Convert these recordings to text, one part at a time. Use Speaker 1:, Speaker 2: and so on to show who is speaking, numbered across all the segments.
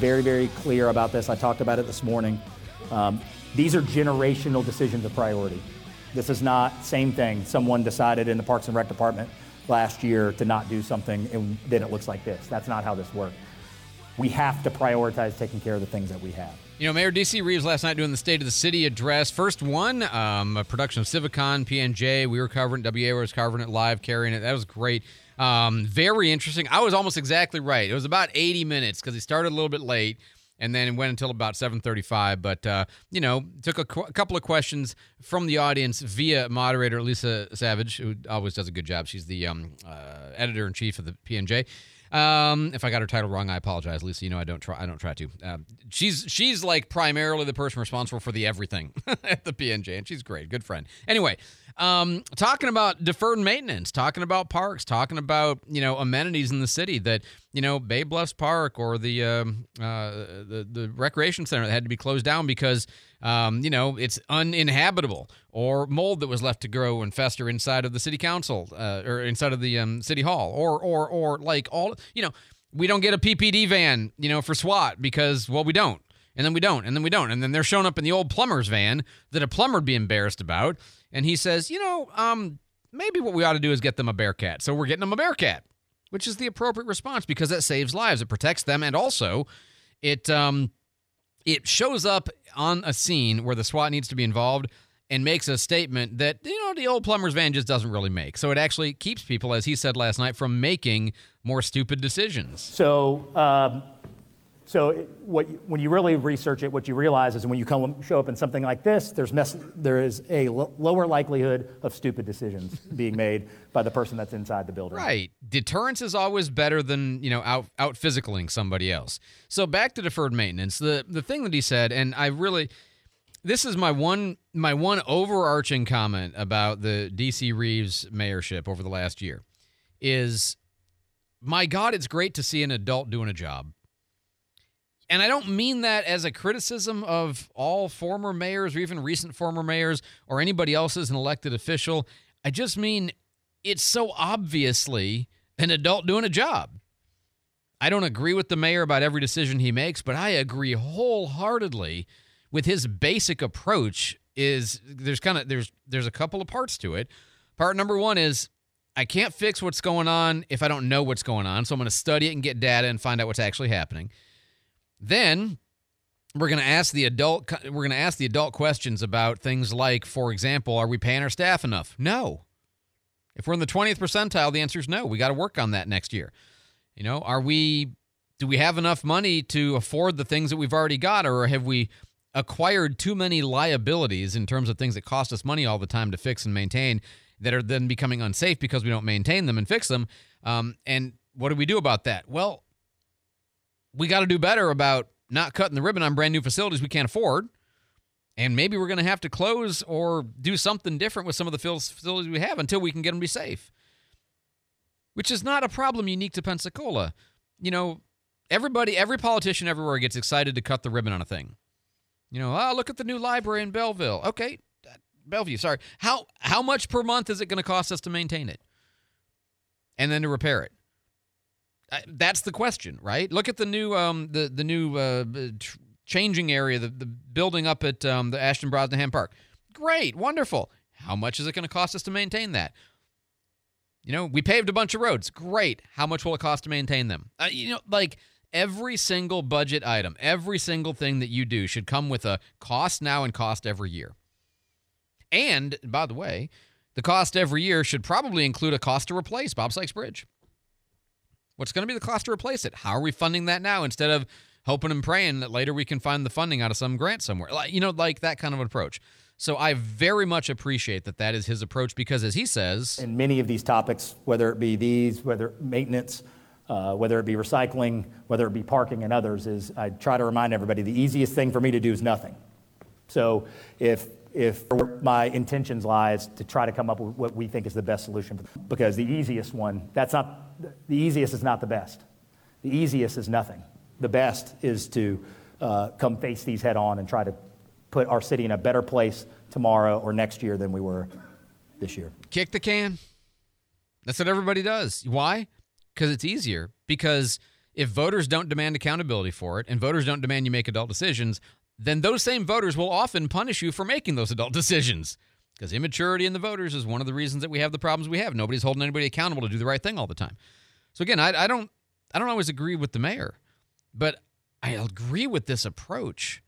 Speaker 1: Very, very clear about this. I talked about it this morning. Um, these are generational decisions of priority. This is not same thing. Someone decided in the Parks and Rec department last year to not do something, and then it looks like this. That's not how this works. We have to prioritize taking care of the things that we have.
Speaker 2: You know, Mayor DC Reeves last night doing the State of the City address. First one, um, a production of CivicCon, PNJ. We were covering it. WA was covering it live, carrying it. That was great. Um, very interesting. I was almost exactly right. It was about 80 minutes because he started a little bit late and then went until about 7.35 but uh, you know took a, qu- a couple of questions from the audience via moderator lisa savage who always does a good job she's the um, uh, editor-in-chief of the pnj um, if I got her title wrong, I apologize, Lisa. You know I don't try. I don't try to. Um, she's she's like primarily the person responsible for the everything at the PNJ, and she's great, good friend. Anyway, um, talking about deferred maintenance, talking about parks, talking about you know amenities in the city that you know Bay Bluffs Park or the um, uh, the the recreation center that had to be closed down because um, you know it's uninhabitable or mold that was left to grow and fester inside of the city council uh, or inside of the um, city hall or or or like all you know we don't get a PPD van you know for SWAT because well we don't. And then we don't and then we don't. And then they're showing up in the old plumber's van that a plumber would be embarrassed about and he says you know um maybe what we ought to do is get them a bearcat so we're getting them a bearcat which is the appropriate response because that saves lives it protects them and also it um it shows up on a scene where the SWAT needs to be involved and makes a statement that you know the old plumber's van just doesn't really make. So it actually keeps people, as he said last night, from making more stupid decisions.
Speaker 1: So, um, so it- what, when you really research it, what you realize is when you come show up in something like this, there's mess, there is a lower likelihood of stupid decisions being made by the person that's inside the building.
Speaker 2: Right. Deterrence is always better than, you know, out out physicaling somebody else. So back to deferred maintenance. The the thing that he said, and I really this is my one my one overarching comment about the DC Reeves mayorship over the last year is my God, it's great to see an adult doing a job. And I don't mean that as a criticism of all former mayors or even recent former mayors or anybody else as an elected official. I just mean it's so obviously an adult doing a job. I don't agree with the mayor about every decision he makes, but I agree wholeheartedly with his basic approach is there's kind of there's there's a couple of parts to it. Part number 1 is I can't fix what's going on if I don't know what's going on, so I'm going to study it and get data and find out what's actually happening. Then we're going to ask the adult we're going to ask the adult questions about things like for example, are we paying our staff enough? No. If we're in the 20th percentile, the answer is no. We got to work on that next year. You know, are we do we have enough money to afford the things that we've already got or have we acquired too many liabilities in terms of things that cost us money all the time to fix and maintain that are then becoming unsafe because we don't maintain them and fix them? Um, and what do we do about that? Well, we got to do better about not cutting the ribbon on brand new facilities we can't afford. And maybe we're going to have to close or do something different with some of the facilities we have until we can get them to be safe. Which is not a problem unique to Pensacola. You know, everybody, every politician everywhere gets excited to cut the ribbon on a thing. You know, oh, look at the new library in Belleville. Okay, uh, Bellevue, sorry. How how much per month is it going to cost us to maintain it? And then to repair it? That's the question, right? Look at the new um the the new uh, changing area, the the building up at um, the Ashton Brosnaham Park. Great, wonderful. How much is it going to cost us to maintain that? You know, we paved a bunch of roads. Great. How much will it cost to maintain them? Uh, you know, like every single budget item, every single thing that you do should come with a cost now and cost every year. And by the way, the cost every year should probably include a cost to replace Bob Sykes Bridge. What's going to be the cost to replace it? How are we funding that now instead of hoping and praying that later we can find the funding out of some grant somewhere? Like, you know, like that kind of approach. So I very much appreciate that that is his approach because, as he says,
Speaker 1: in many of these topics, whether it be these, whether maintenance, uh, whether it be recycling, whether it be parking and others, is I try to remind everybody the easiest thing for me to do is nothing. So if if my intentions lies to try to come up with what we think is the best solution, because the easiest one, that's not the easiest is not the best. The easiest is nothing. The best is to uh, come face these head on and try to put our city in a better place tomorrow or next year than we were this year.
Speaker 2: kick the can. That's what everybody does. Why? Because it's easier. Because if voters don't demand accountability for it and voters don't demand you make adult decisions, then those same voters will often punish you for making those adult decisions. Because immaturity in the voters is one of the reasons that we have the problems we have. Nobody's holding anybody accountable to do the right thing all the time. So again, I, I don't I don't always agree with the mayor, but I agree with this approach.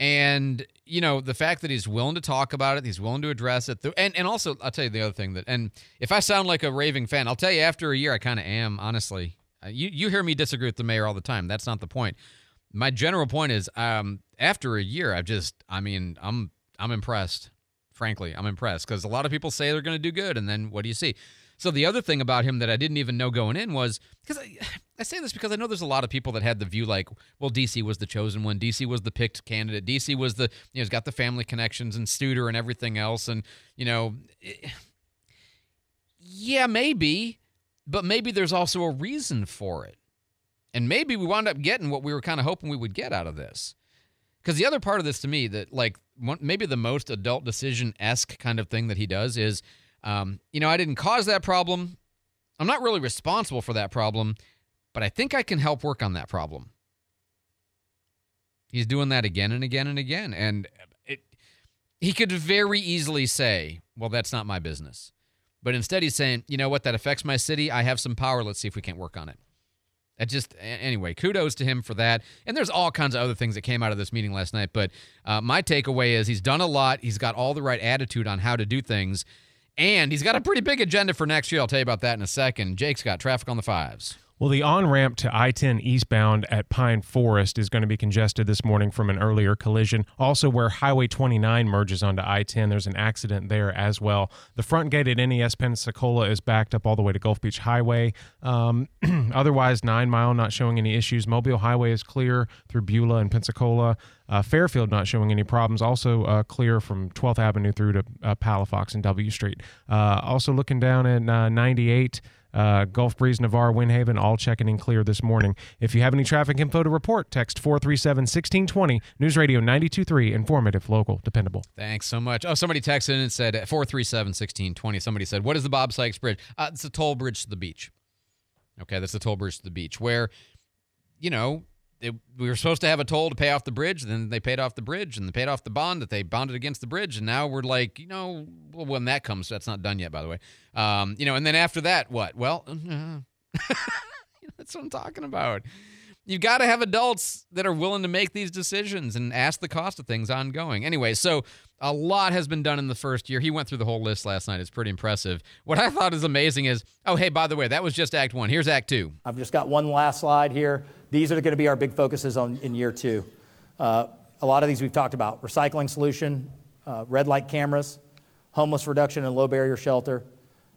Speaker 2: And you know the fact that he's willing to talk about it, he's willing to address it, and and also I'll tell you the other thing that, and if I sound like a raving fan, I'll tell you after a year I kind of am, honestly. You you hear me disagree with the mayor all the time. That's not the point. My general point is, um, after a year, I've just, I mean, I'm I'm impressed. Frankly, I'm impressed because a lot of people say they're going to do good, and then what do you see? So the other thing about him that I didn't even know going in was because I, I say this because I know there's a lot of people that had the view like, well, DC was the chosen one, DC was the picked candidate, DC was the you know, he's got the family connections and Studer and everything else, and you know, eh, yeah, maybe, but maybe there's also a reason for it, and maybe we wound up getting what we were kind of hoping we would get out of this. Because the other part of this to me that like maybe the most adult decision esque kind of thing that he does is, um, you know, I didn't cause that problem. I'm not really responsible for that problem, but I think I can help work on that problem. He's doing that again and again and again, and it, he could very easily say, "Well, that's not my business," but instead he's saying, "You know what? That affects my city. I have some power. Let's see if we can't work on it." It just anyway, kudos to him for that. And there's all kinds of other things that came out of this meeting last night. But uh, my takeaway is he's done a lot. He's got all the right attitude on how to do things, and he's got a pretty big agenda for next year. I'll tell you about that in a second. Jake's got traffic on the fives.
Speaker 3: Well, the on ramp to I 10 eastbound at Pine Forest is going to be congested this morning from an earlier collision. Also, where Highway 29 merges onto I 10, there's an accident there as well. The front gate at NAS Pensacola is backed up all the way to Gulf Beach Highway. Um, otherwise, Nine Mile not showing any issues. Mobile Highway is clear through Beulah and Pensacola. Uh, Fairfield not showing any problems. Also uh, clear from 12th Avenue through to uh, Palafox and W Street. Uh, also looking down at uh, 98. Uh, Gulf Breeze, Navarre, Windhaven, all checking in clear this morning. If you have any traffic info to report, text 437 1620. News Radio 923, informative, local, dependable.
Speaker 2: Thanks so much. Oh, somebody texted in and said 437 1620. Somebody said, What is the Bob Sykes Bridge? Uh, it's a toll bridge to the beach. Okay, that's the toll bridge to the beach where, you know, it, we were supposed to have a toll to pay off the bridge. Then they paid off the bridge and they paid off the bond that they bonded against the bridge. And now we're like, you know, well, when that comes, that's not done yet, by the way. Um, you know, and then after that, what? Well, that's what I'm talking about. You've got to have adults that are willing to make these decisions and ask the cost of things ongoing. Anyway, so a lot has been done in the first year. He went through the whole list last night. It's pretty impressive. What I thought is amazing is, oh, hey, by the way, that was just Act One. Here's Act Two.
Speaker 1: I've just got one last slide here. These are going to be our big focuses on in year two. Uh, a lot of these we've talked about: recycling solution, uh, red light cameras, homeless reduction and low barrier shelter,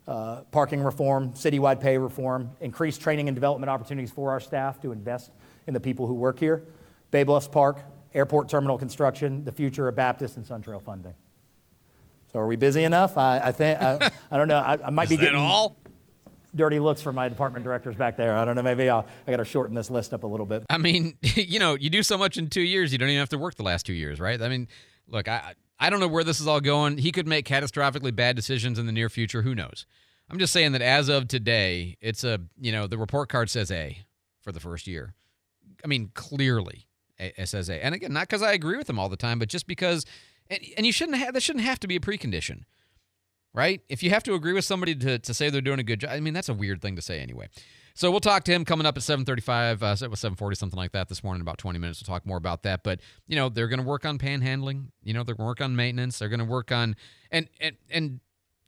Speaker 1: uh, parking reform, citywide pay reform, increased training and development opportunities for our staff to invest in the people who work here, Bay Bluffs Park, airport terminal construction, the future of Baptist and Sun Trail funding. So are we busy enough? I, I think I, I don't know. I, I might be getting all dirty looks from my department directors back there. I don't know. Maybe I'll, I got to shorten this list up a little bit.
Speaker 2: I mean, you know, you do so much in two years, you don't even have to work the last two years, right? I mean, look, I I don't know where this is all going. He could make catastrophically bad decisions in the near future. Who knows? I'm just saying that as of today, it's a you know the report card says A for the first year. I mean, clearly it says A, and again, not because I agree with him all the time, but just because, and, and you shouldn't have that shouldn't have to be a precondition, right? If you have to agree with somebody to to say they're doing a good job, I mean that's a weird thing to say anyway. So we'll talk to him coming up at 7:35, uh, it was 7:40, something like that this morning. In about 20 minutes, we'll talk more about that. But you know, they're going to work on panhandling. You know, they're going to work on maintenance. They're going to work on and and and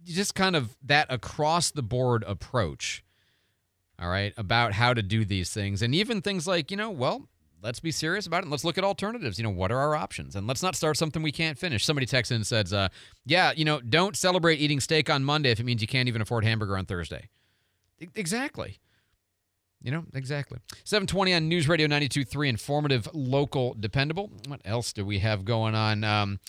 Speaker 2: just kind of that across the board approach. All right, about how to do these things, and even things like you know, well, let's be serious about it. And let's look at alternatives. You know, what are our options? And let's not start something we can't finish. Somebody texted in and says, uh, "Yeah, you know, don't celebrate eating steak on Monday if it means you can't even afford hamburger on Thursday." Exactly. You know, exactly. 720 on News Radio 92.3, informative, local, dependable. What else do we have going on? Um,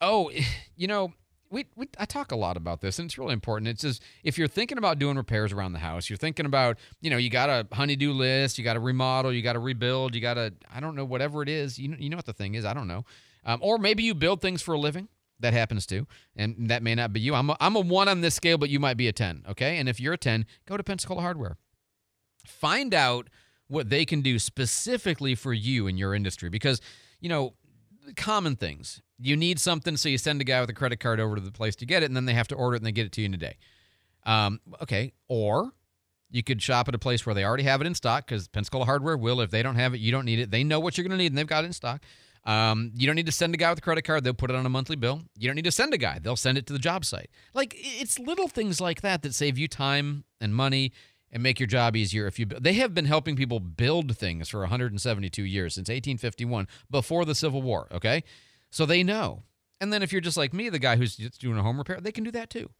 Speaker 2: oh, you know, we, we I talk a lot about this, and it's really important. It's just if you're thinking about doing repairs around the house, you're thinking about, you know, you got a honeydew list, you got to remodel, you got to rebuild, you got to, I don't know, whatever it is. You know, you know what the thing is. I don't know. Um, or maybe you build things for a living. That happens too, and that may not be you. I'm a, I'm a one on this scale, but you might be a ten. Okay, and if you're a ten, go to Pensacola Hardware find out what they can do specifically for you in your industry. Because you know common things. You need something so you send a guy with a credit card over to the place to get it and then they have to order it and they get it to you in a day. Um, okay or you could shop at a place where they already have it in stock because pensacola hardware will. If they don't have it you don't need it. They know what you're going to need and they've got it in stock. Um, you don't need to send a guy with a credit card. They'll put it on a monthly bill. You don't need to send a guy. They'll send it to the job site. Like it's little things like that that save you time and money and make your job easier if you they have been helping people build things for 172 years since 1851 before the civil war okay? So they know. And then if you're just like me the guy who's just doing a home repair they can do that too.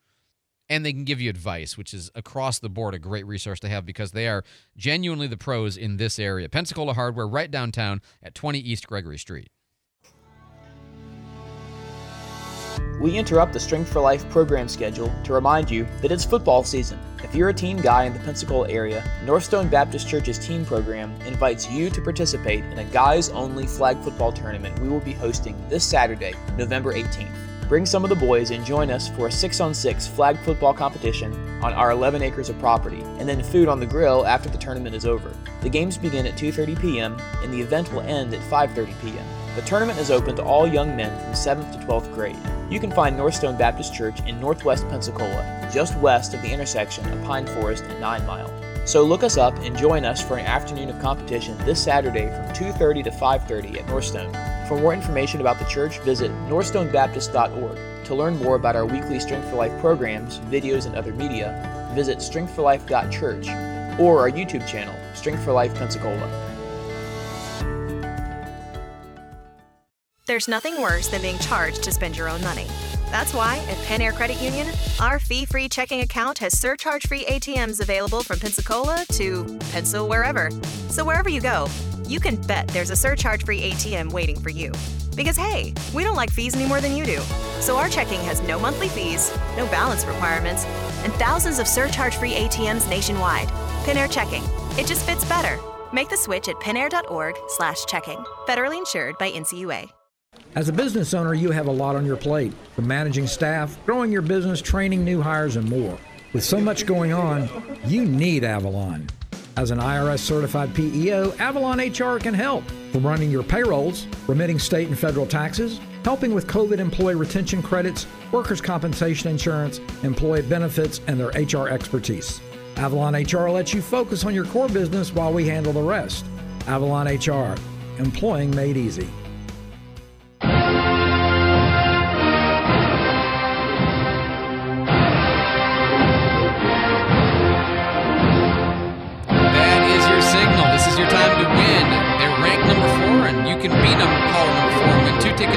Speaker 2: And they can give you advice which is across the board a great resource to have because they are genuinely the pros in this area. Pensacola hardware right downtown at 20 east gregory street
Speaker 4: We interrupt the Strength for Life program schedule to remind you that it's football season. If you're a teen guy in the Pensacola area, Northstone Baptist Church's teen program invites you to participate in a guys only flag football tournament we will be hosting this Saturday, November 18th. Bring some of the boys and join us for a 6 on 6 flag football competition on our 11 acres of property, and then food on the grill after the tournament is over. The games begin at 2:30 p.m. and the event will end at 5:30 p.m. The tournament is open to all young men from 7th to 12th grade. You can find Northstone Baptist Church in northwest Pensacola, just west of the intersection of Pine Forest and 9 Mile. So look us up and join us for an afternoon of competition this Saturday from 2:30 to 5:30 at Northstone. For more information about the church, visit northstonebaptist.org. To learn more about our weekly Strength for Life programs, videos, and other media, visit strengthforlife.church or our YouTube channel, Strength for Life Pensacola.
Speaker 5: There's nothing worse than being charged to spend your own money. That's why at Pen Air Credit Union, our fee free checking account has surcharge free ATMs available from Pensacola to Pencil wherever. So wherever you go, you can bet there's a surcharge free ATM waiting for you. Because hey, we don't like fees any more than you do. So our checking has no monthly fees, no balance requirements, and thousands of surcharge free ATMs nationwide. Pen Air Checking. It just fits better. Make the switch at penair.org slash checking. Federally insured by NCUA.
Speaker 6: As a business owner, you have a lot on your plate from managing staff, growing your business, training new hires, and more. With so much going on, you need Avalon. As an IRS certified PEO, Avalon HR can help from running your payrolls, remitting state and federal taxes, helping with COVID employee retention credits, workers' compensation insurance, employee benefits, and their HR expertise. Avalon HR lets you focus on your core business while we handle the rest. Avalon HR, employing made easy.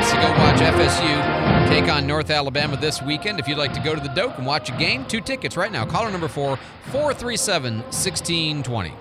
Speaker 2: To go watch FSU take on North Alabama this weekend. If you'd like to go to the Doak and watch a game, two tickets right now. Caller number four, 437 1620.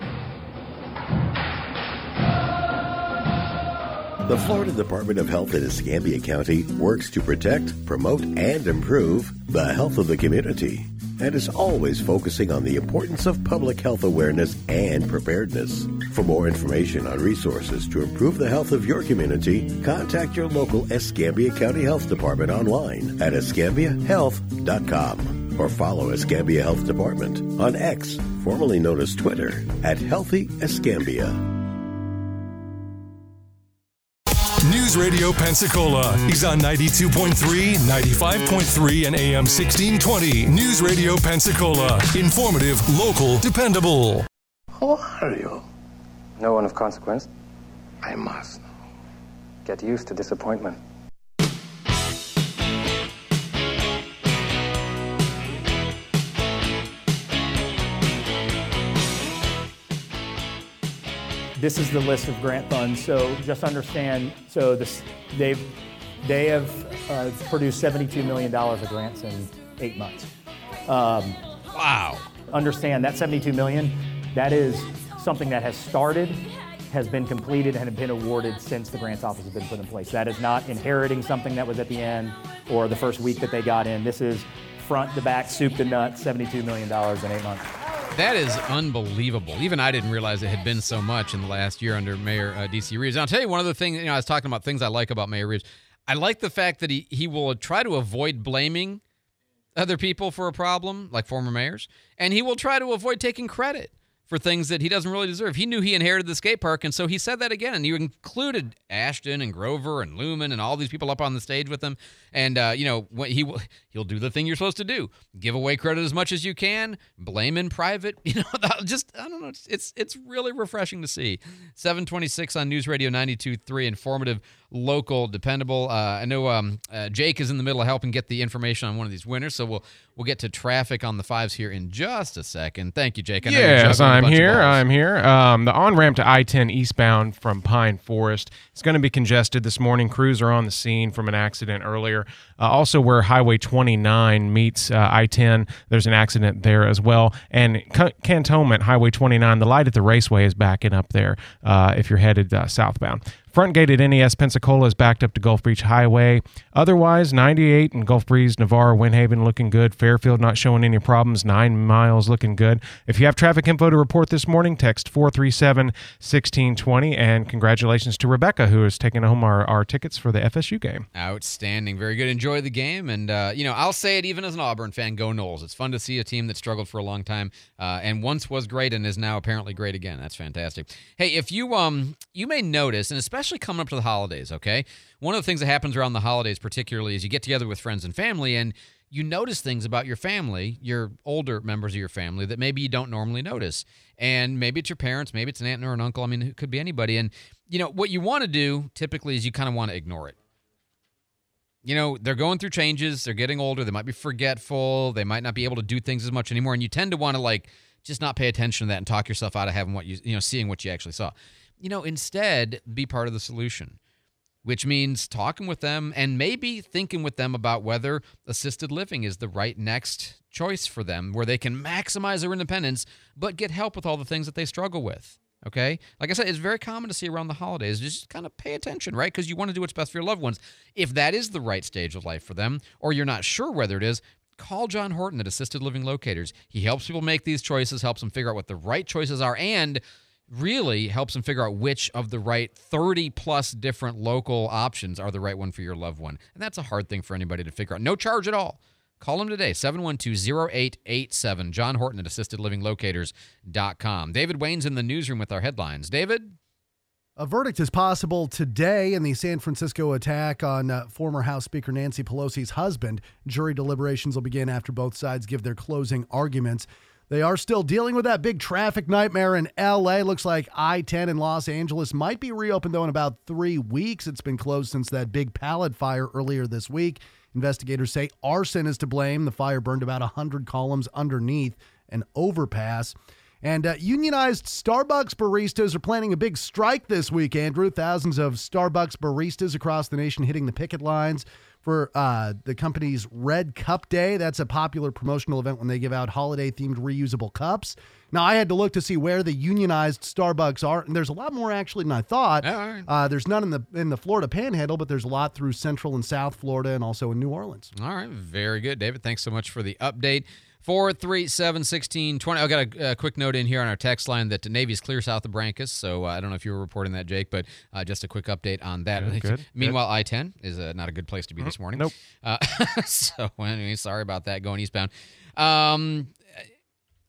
Speaker 7: The Florida Department of Health in Escambia County works to protect, promote, and improve the health of the community and is always focusing on the importance of public health awareness and preparedness. For more information on resources to improve the health of your community, contact your local Escambia County Health Department online at escambiahealth.com or follow Escambia Health Department on X, formerly known as Twitter, at Healthy Escambia.
Speaker 8: News Radio Pensacola is on 92.3, 95.3, and AM 1620. News Radio Pensacola. Informative, local, dependable.
Speaker 9: Who are you?
Speaker 10: No one of consequence.
Speaker 9: I must.
Speaker 10: Get used to disappointment.
Speaker 1: This is the list of grant funds. So just understand. So this they've they have uh, produced 72 million dollars of grants in eight months. Um,
Speaker 2: wow.
Speaker 1: Understand that 72 million. That is something that has started, has been completed, and have been awarded since the grants office has been put in place. That is not inheriting something that was at the end or the first week that they got in. This is front to back, soup to nuts, $72 million in eight months.
Speaker 2: That is unbelievable. Even I didn't realize it had been so much in the last year under Mayor uh, DC Reeves. And I'll tell you one other thing. You know, I was talking about things I like about Mayor Reeves. I like the fact that he he will try to avoid blaming other people for a problem, like former mayors, and he will try to avoid taking credit for things that he doesn't really deserve. He knew he inherited the skate park, and so he said that again. And you included Ashton and Grover and Lumen and all these people up on the stage with him. And uh, you know he will he'll do the thing you're supposed to do: give away credit as much as you can, blame in private. You know, just I don't know. It's it's, it's really refreshing to see. 726 on News Radio 92.3, informative, local, dependable. Uh, I know um, uh, Jake is in the middle of helping get the information on one of these winners, so we'll we'll get to traffic on the fives here in just a second. Thank you, Jake. I
Speaker 3: Yes, I'm here. I'm here. Um, the on ramp to I 10 eastbound from Pine Forest is going to be congested this morning. Crews are on the scene from an accident earlier. Uh, also, where Highway 29 meets uh, I 10, there's an accident there as well. And C- Cantonment, Highway 29, the light at the raceway is backing up there uh, if you're headed uh, southbound. Front gate at NAS Pensacola is backed up to Gulf Beach Highway. Otherwise, 98 and Gulf Breeze, Navarre, Windhaven looking good. Fairfield not showing any problems. Nine miles looking good. If you have traffic info to report this morning, text 437 1620. And congratulations to Rebecca, who is taking home our, our tickets for the FSU game.
Speaker 2: Outstanding. Very good. Enjoy the game. And, uh, you know, I'll say it even as an Auburn fan go Noles. It's fun to see a team that struggled for a long time uh, and once was great and is now apparently great again. That's fantastic. Hey, if you, um, you may notice, and especially coming up to the holidays, okay? One of the things that happens around the holidays, particularly, is you get together with friends and family and you notice things about your family, your older members of your family, that maybe you don't normally notice. And maybe it's your parents, maybe it's an aunt or an uncle. I mean, it could be anybody. And, you know, what you want to do typically is you kind of want to ignore it you know, they're going through changes. They're getting older. They might be forgetful. They might not be able to do things as much anymore. And you tend to want to like just not pay attention to that and talk yourself out of having what you, you know, seeing what you actually saw. You know, instead, be part of the solution, which means talking with them and maybe thinking with them about whether assisted living is the right next choice for them, where they can maximize their independence, but get help with all the things that they struggle with. Okay. Like I said, it's very common to see around the holidays. Just kind of pay attention, right? Because you want to do what's best for your loved ones. If that is the right stage of life for them, or you're not sure whether it is, call John Horton at Assisted Living Locators. He helps people make these choices, helps them figure out what the right choices are, and really helps them figure out which of the right 30 plus different local options are the right one for your loved one. And that's a hard thing for anybody to figure out. No charge at all. Call him today, 712-0887. John Horton at assistedlivinglocators.com. David Wayne's in the newsroom with our headlines. David?
Speaker 11: A verdict is possible today in the San Francisco attack on uh, former House Speaker Nancy Pelosi's husband. Jury deliberations will begin after both sides give their closing arguments. They are still dealing with that big traffic nightmare in LA. Looks like I 10 in Los Angeles might be reopened, though, in about three weeks. It's been closed since that big pallet fire earlier this week. Investigators say arson is to blame. The fire burned about 100 columns underneath an overpass. And uh, unionized Starbucks baristas are planning a big strike this week, Andrew. Thousands of Starbucks baristas across the nation hitting the picket lines for uh, the company's Red Cup Day. That's a popular promotional event when they give out holiday themed reusable cups. Now, I had to look to see where the unionized Starbucks are, and there's a lot more actually than I thought. Uh, there's none in the in the Florida Panhandle, but there's a lot through Central and South Florida, and also in New Orleans.
Speaker 2: All right, very good, David. Thanks so much for the update. 437 1620. I got a, a quick note in here on our text line that the Navy's clear south of Barrancas. So uh, I don't know if you were reporting that, Jake, but uh, just a quick update on that.
Speaker 3: Good, good,
Speaker 2: Meanwhile, I 10 is uh, not a good place to be this morning.
Speaker 3: nope.
Speaker 2: Uh, so, anyway, sorry about that going eastbound. Um,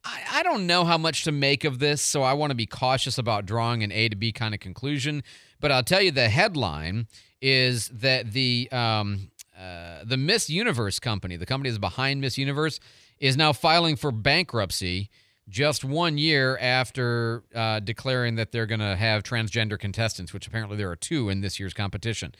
Speaker 2: I, I don't know how much to make of this, so I want to be cautious about drawing an A to B kind of conclusion. But I'll tell you the headline is that the um, uh, the Miss Universe company, the company that's behind Miss Universe, is now filing for bankruptcy just one year after uh, declaring that they're going to have transgender contestants, which apparently there are two in this year's competition.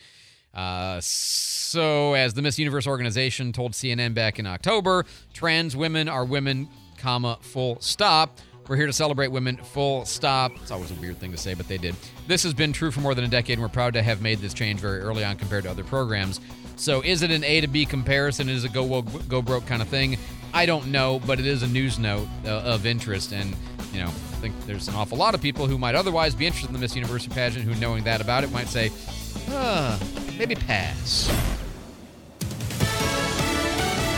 Speaker 2: Uh, so, as the Miss Universe organization told CNN back in October, trans women are women, comma, full stop. We're here to celebrate women, full stop. It's always a weird thing to say, but they did. This has been true for more than a decade, and we're proud to have made this change very early on compared to other programs. So, is it an A to B comparison? Is it go go broke kind of thing? I don't know, but it is a news note uh, of interest, and you know, I think there's an awful lot of people who might otherwise be interested in the Miss Universe pageant who, knowing that about it, might say, uh, maybe pass.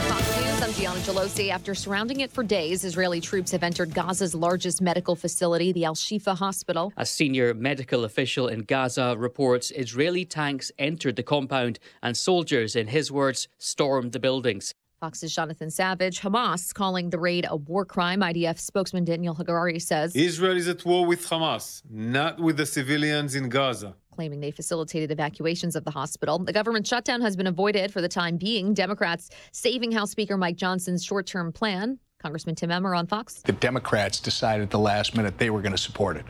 Speaker 12: Fox News, I'm Gianna Gelosi. After surrounding it for days, Israeli troops have entered Gaza's largest medical facility, the Al Shifa Hospital.
Speaker 13: A senior medical official in Gaza reports Israeli tanks entered the compound and soldiers, in his words, stormed the buildings.
Speaker 12: Fox's Jonathan Savage. Hamas calling the raid a war crime. IDF spokesman Daniel Hagari says,
Speaker 14: Israel is at war with Hamas, not with the civilians in Gaza.
Speaker 12: claiming they facilitated evacuations of the hospital. The government shutdown has been avoided for the time being. Democrats saving House Speaker Mike Johnson's short term plan. Congressman Tom Emmer on Fox.
Speaker 15: The Democrats decided at the last minute they were going to support it.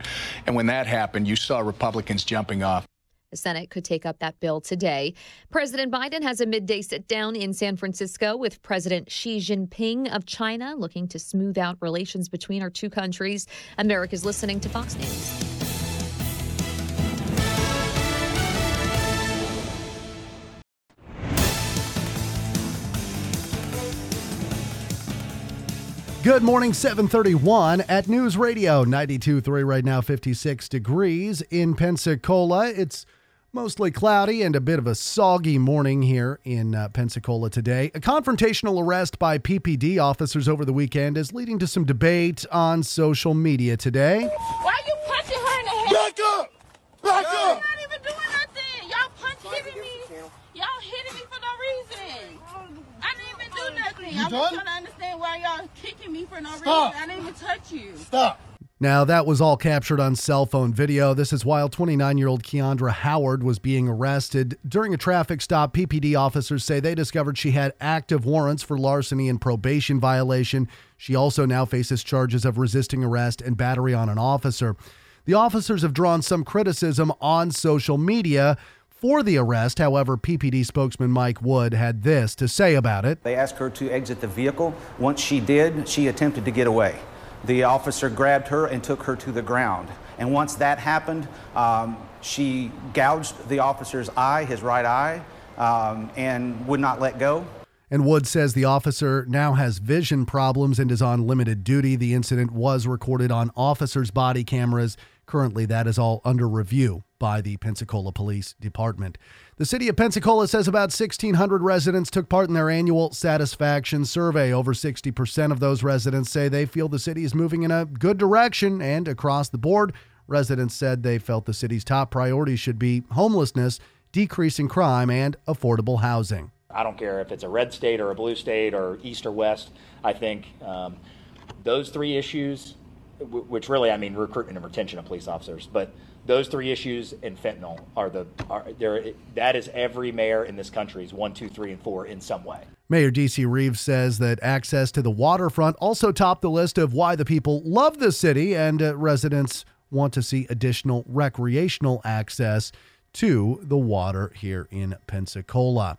Speaker 15: And when that happened, you saw Republicans jumping off.
Speaker 12: The Senate could take up that bill today. President Biden has a midday sit down in San Francisco with President Xi Jinping of China, looking to smooth out relations between our two countries. America's listening to Fox News.
Speaker 11: Good morning, 731 at News Radio 92.3 right now, 56 degrees in Pensacola. It's mostly cloudy and a bit of a soggy morning here in uh, Pensacola today. A confrontational arrest by PPD officers over the weekend is leading to some debate on social media today.
Speaker 16: Why are you punching her in the head?
Speaker 17: Back up! Back
Speaker 16: You're
Speaker 17: up!
Speaker 16: not even doing nothing. Y'all punch hitting me. Y'all hitting me for no reason. I didn't even do nothing.
Speaker 17: You
Speaker 16: I'm
Speaker 17: done?
Speaker 16: just trying to understand why y'all kicking me for no
Speaker 11: Stop.
Speaker 16: reason. I didn't even touch you.
Speaker 17: Stop.
Speaker 11: Now, that was all captured on cell phone video. This is while 29 year old Keandra Howard was being arrested. During a traffic stop, PPD officers say they discovered she had active warrants for larceny and probation violation. She also now faces charges of resisting arrest and battery on an officer. The officers have drawn some criticism on social media for the arrest. However, PPD spokesman Mike Wood had this to say about it.
Speaker 18: They asked her to exit the vehicle. Once she did, she attempted to get away. The officer grabbed her and took her to the ground. And once that happened, um, she gouged the officer's eye, his right eye, um, and would not let go.
Speaker 11: And Wood says the officer now has vision problems and is on limited duty. The incident was recorded on officers' body cameras. Currently, that is all under review by the Pensacola Police Department. The city of Pensacola says about 1,600 residents took part in their annual satisfaction survey. Over 60% of those residents say they feel the city is moving in a good direction, and across the board, residents said they felt the city's top priorities should be homelessness, decreasing crime, and affordable housing.
Speaker 19: I don't care if it's a red state or a blue state or east or west. I think um, those three issues, which really I mean recruitment and retention of police officers, but those three issues and fentanyl are the are there. That is every mayor in this country's one, two, three, and four in some way.
Speaker 11: Mayor D.C. Reeves says that access to the waterfront also topped the list of why the people love the city, and uh, residents want to see additional recreational access to the water here in Pensacola.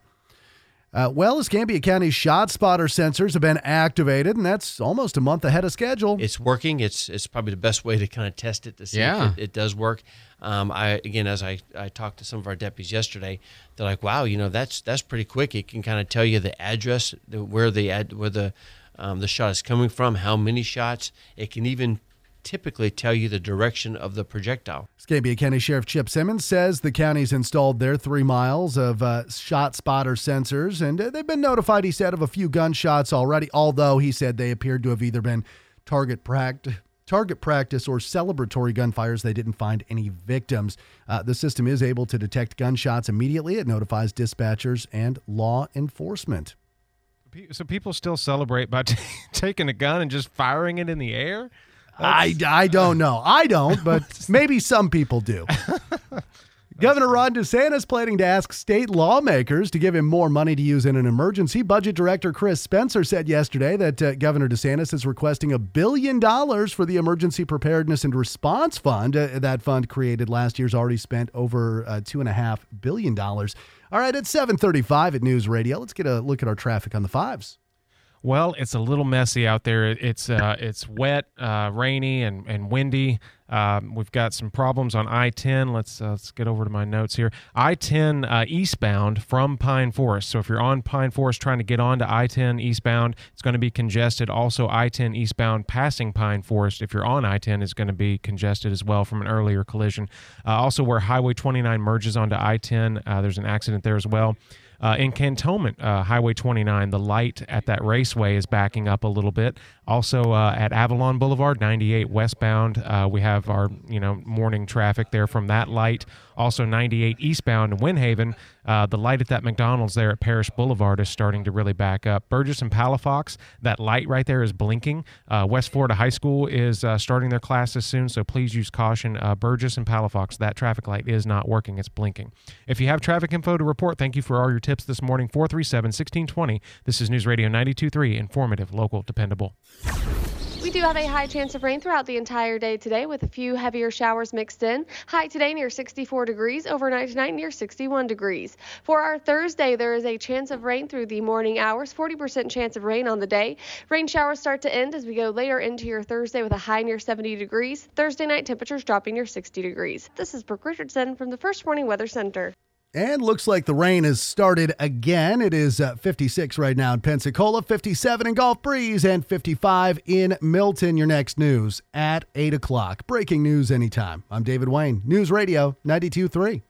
Speaker 11: Uh, well, Escambia County's shot spotter sensors have been activated, and that's almost a month ahead of schedule.
Speaker 20: It's working. It's it's probably the best way to kind of test it to see
Speaker 11: Yeah.
Speaker 20: if it, it does work. Um, I again, as I, I talked to some of our deputies yesterday, they're like, "Wow, you know that's that's pretty quick. It can kind of tell you the address, the, where the ad, where the um, the shot is coming from, how many shots. It can even typically tell you the direction of the projectile.
Speaker 11: Escambia County Sheriff Chip Simmons says the county's installed their three miles of uh, shot spotter sensors, and uh, they've been notified, he said, of a few gunshots already, although he said they appeared to have either been target practice. Target practice or celebratory gunfires, they didn't find any victims. Uh, the system is able to detect gunshots immediately. It notifies dispatchers and law enforcement.
Speaker 3: So people still celebrate by t- taking a gun and just firing it in the air?
Speaker 11: I, I don't know. I don't, but maybe some people do. Governor Ron DeSantis planning to ask state lawmakers to give him more money to use in an emergency. Budget Director Chris Spencer said yesterday that uh, Governor DeSantis is requesting a billion dollars for the Emergency Preparedness and Response Fund. Uh, that fund created last year's already spent over uh, two and a half billion dollars. All right, it's 7:35 at News Radio. Let's get a look at our traffic on the fives.
Speaker 3: Well, it's a little messy out there. It's uh, it's wet, uh, rainy, and and windy. Um, we've got some problems on I-10. Let's uh, let's get over to my notes here. I-10 uh, eastbound from Pine Forest. So if you're on Pine Forest trying to get onto I-10 eastbound, it's going to be congested. Also, I-10 eastbound passing Pine Forest, if you're on I-10, is going to be congested as well from an earlier collision. Uh, also, where Highway 29 merges onto I-10, uh, there's an accident there as well. Uh, in Cantonment, uh, Highway 29, the light at that raceway is backing up a little bit. Also uh, at Avalon Boulevard, 98 westbound, uh, we have our you know morning traffic there from that light. Also 98 eastbound in Windhaven, uh, the light at that McDonald's there at Parish Boulevard is starting to really back up. Burgess and Palafox, that light right there is blinking. Uh, West Florida High School is starting their classes soon, so please use caution. Burgess and Palafox, that traffic light is not working; it's blinking. If you have traffic info to report, thank you for all your tips this morning. 437 1620. This is News Radio 923, informative, local, dependable.
Speaker 17: We do have a high chance of rain throughout the entire day today with a few heavier showers mixed in. High today near 64 degrees, overnight tonight near 61 degrees. For our Thursday, there is a chance of rain through the morning hours, 40% chance of rain on the day. Rain showers start to end as we go later into your Thursday with a high near 70 degrees. Thursday night temperatures dropping near 60 degrees. This is Brooke Richardson from the First Warning Weather Center.
Speaker 11: And looks like the rain has started again. It is uh, 56 right now in Pensacola, 57 in Gulf Breeze, and 55 in Milton. Your next news at 8 o'clock. Breaking news anytime. I'm David Wayne, News Radio 92.3.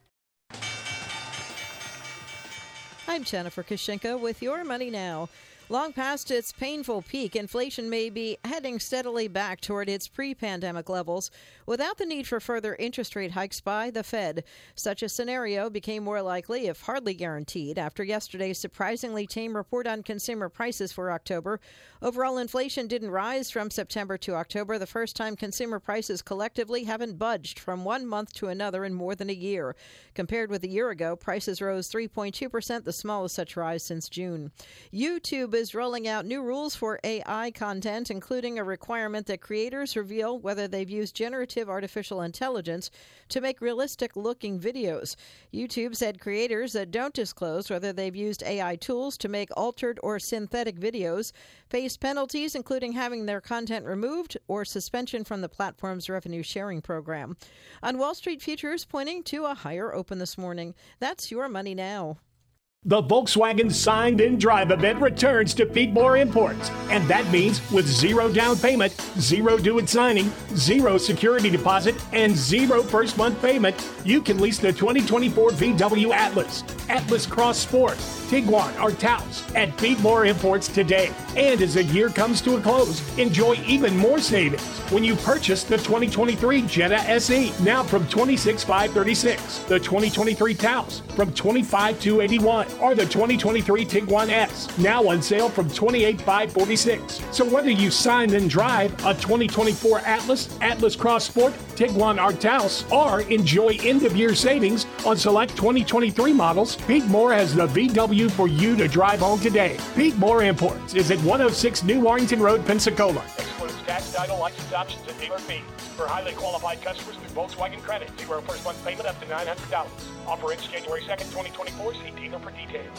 Speaker 21: I'm Jennifer Kashinka with Your Money Now. Long past its painful peak, inflation may be heading steadily back toward its pre pandemic levels without the need for further interest rate hikes by the Fed. Such a scenario became more likely, if hardly guaranteed, after yesterday's surprisingly tame report on consumer prices for October. Overall inflation didn't rise from September to October, the first time consumer prices collectively haven't budged from one month to another in more than a year. Compared with a year ago, prices rose 3.2%, the smallest such rise since June. YouTube is rolling out new rules for AI content, including a requirement that creators reveal whether they've used generative artificial intelligence to make realistic looking videos. YouTube said creators that don't disclose whether they've used AI tools to make altered or synthetic videos face penalties, including having their content removed or suspension from the platform's revenue sharing program. On Wall Street futures pointing to a higher open this morning. That's your money now.
Speaker 22: The Volkswagen Signed and Drive event returns to Pete Moore Imports, and that means with zero down payment, zero due at signing, zero security deposit, and zero first month payment, you can lease the 2024 VW Atlas, Atlas Cross Sport, Tiguan, or Taos at Pete Moore Imports today. And as the year comes to a close, enjoy even more savings when you purchase the 2023 Jetta SE, now from 26536, the 2023 Taos from 25281 or the 2023 Tiguan S, now on sale from 28546. So whether you sign and drive a 2024 Atlas, Atlas Cross Sport, Tiguan or or enjoy end-of-year savings on select 2023 models, Pete Moore has the VW for you to drive home today. Pete Moore Imports is at 106 New Warrington Road, Pensacola. Tax, title, license options, and dealer fees. For highly qualified customers through Volkswagen Credit, zero first month payment up to $900. Offer ends January 2nd, 2024. See dealer for details.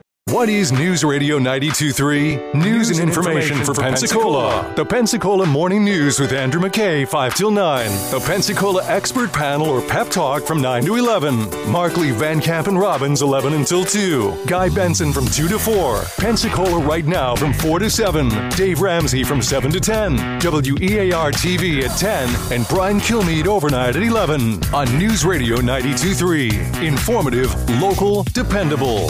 Speaker 8: What is News Radio 923? News, and information, for Pensacola. The Pensacola Morning News with Andrew McKay, 5 till 9. The Pensacola Expert Panel or Pep Talk from 9 to 11. Markley, Van Camp, and Robbins, 11 until 2. Guy Benson from 2 to 4. Pensacola Right Now from 4 to 7. Dave Ramsey from 7 to 10. WEAR TV at 10. And Brian Kilmeade overnight at 11. On News Radio 923. Informative, local, dependable.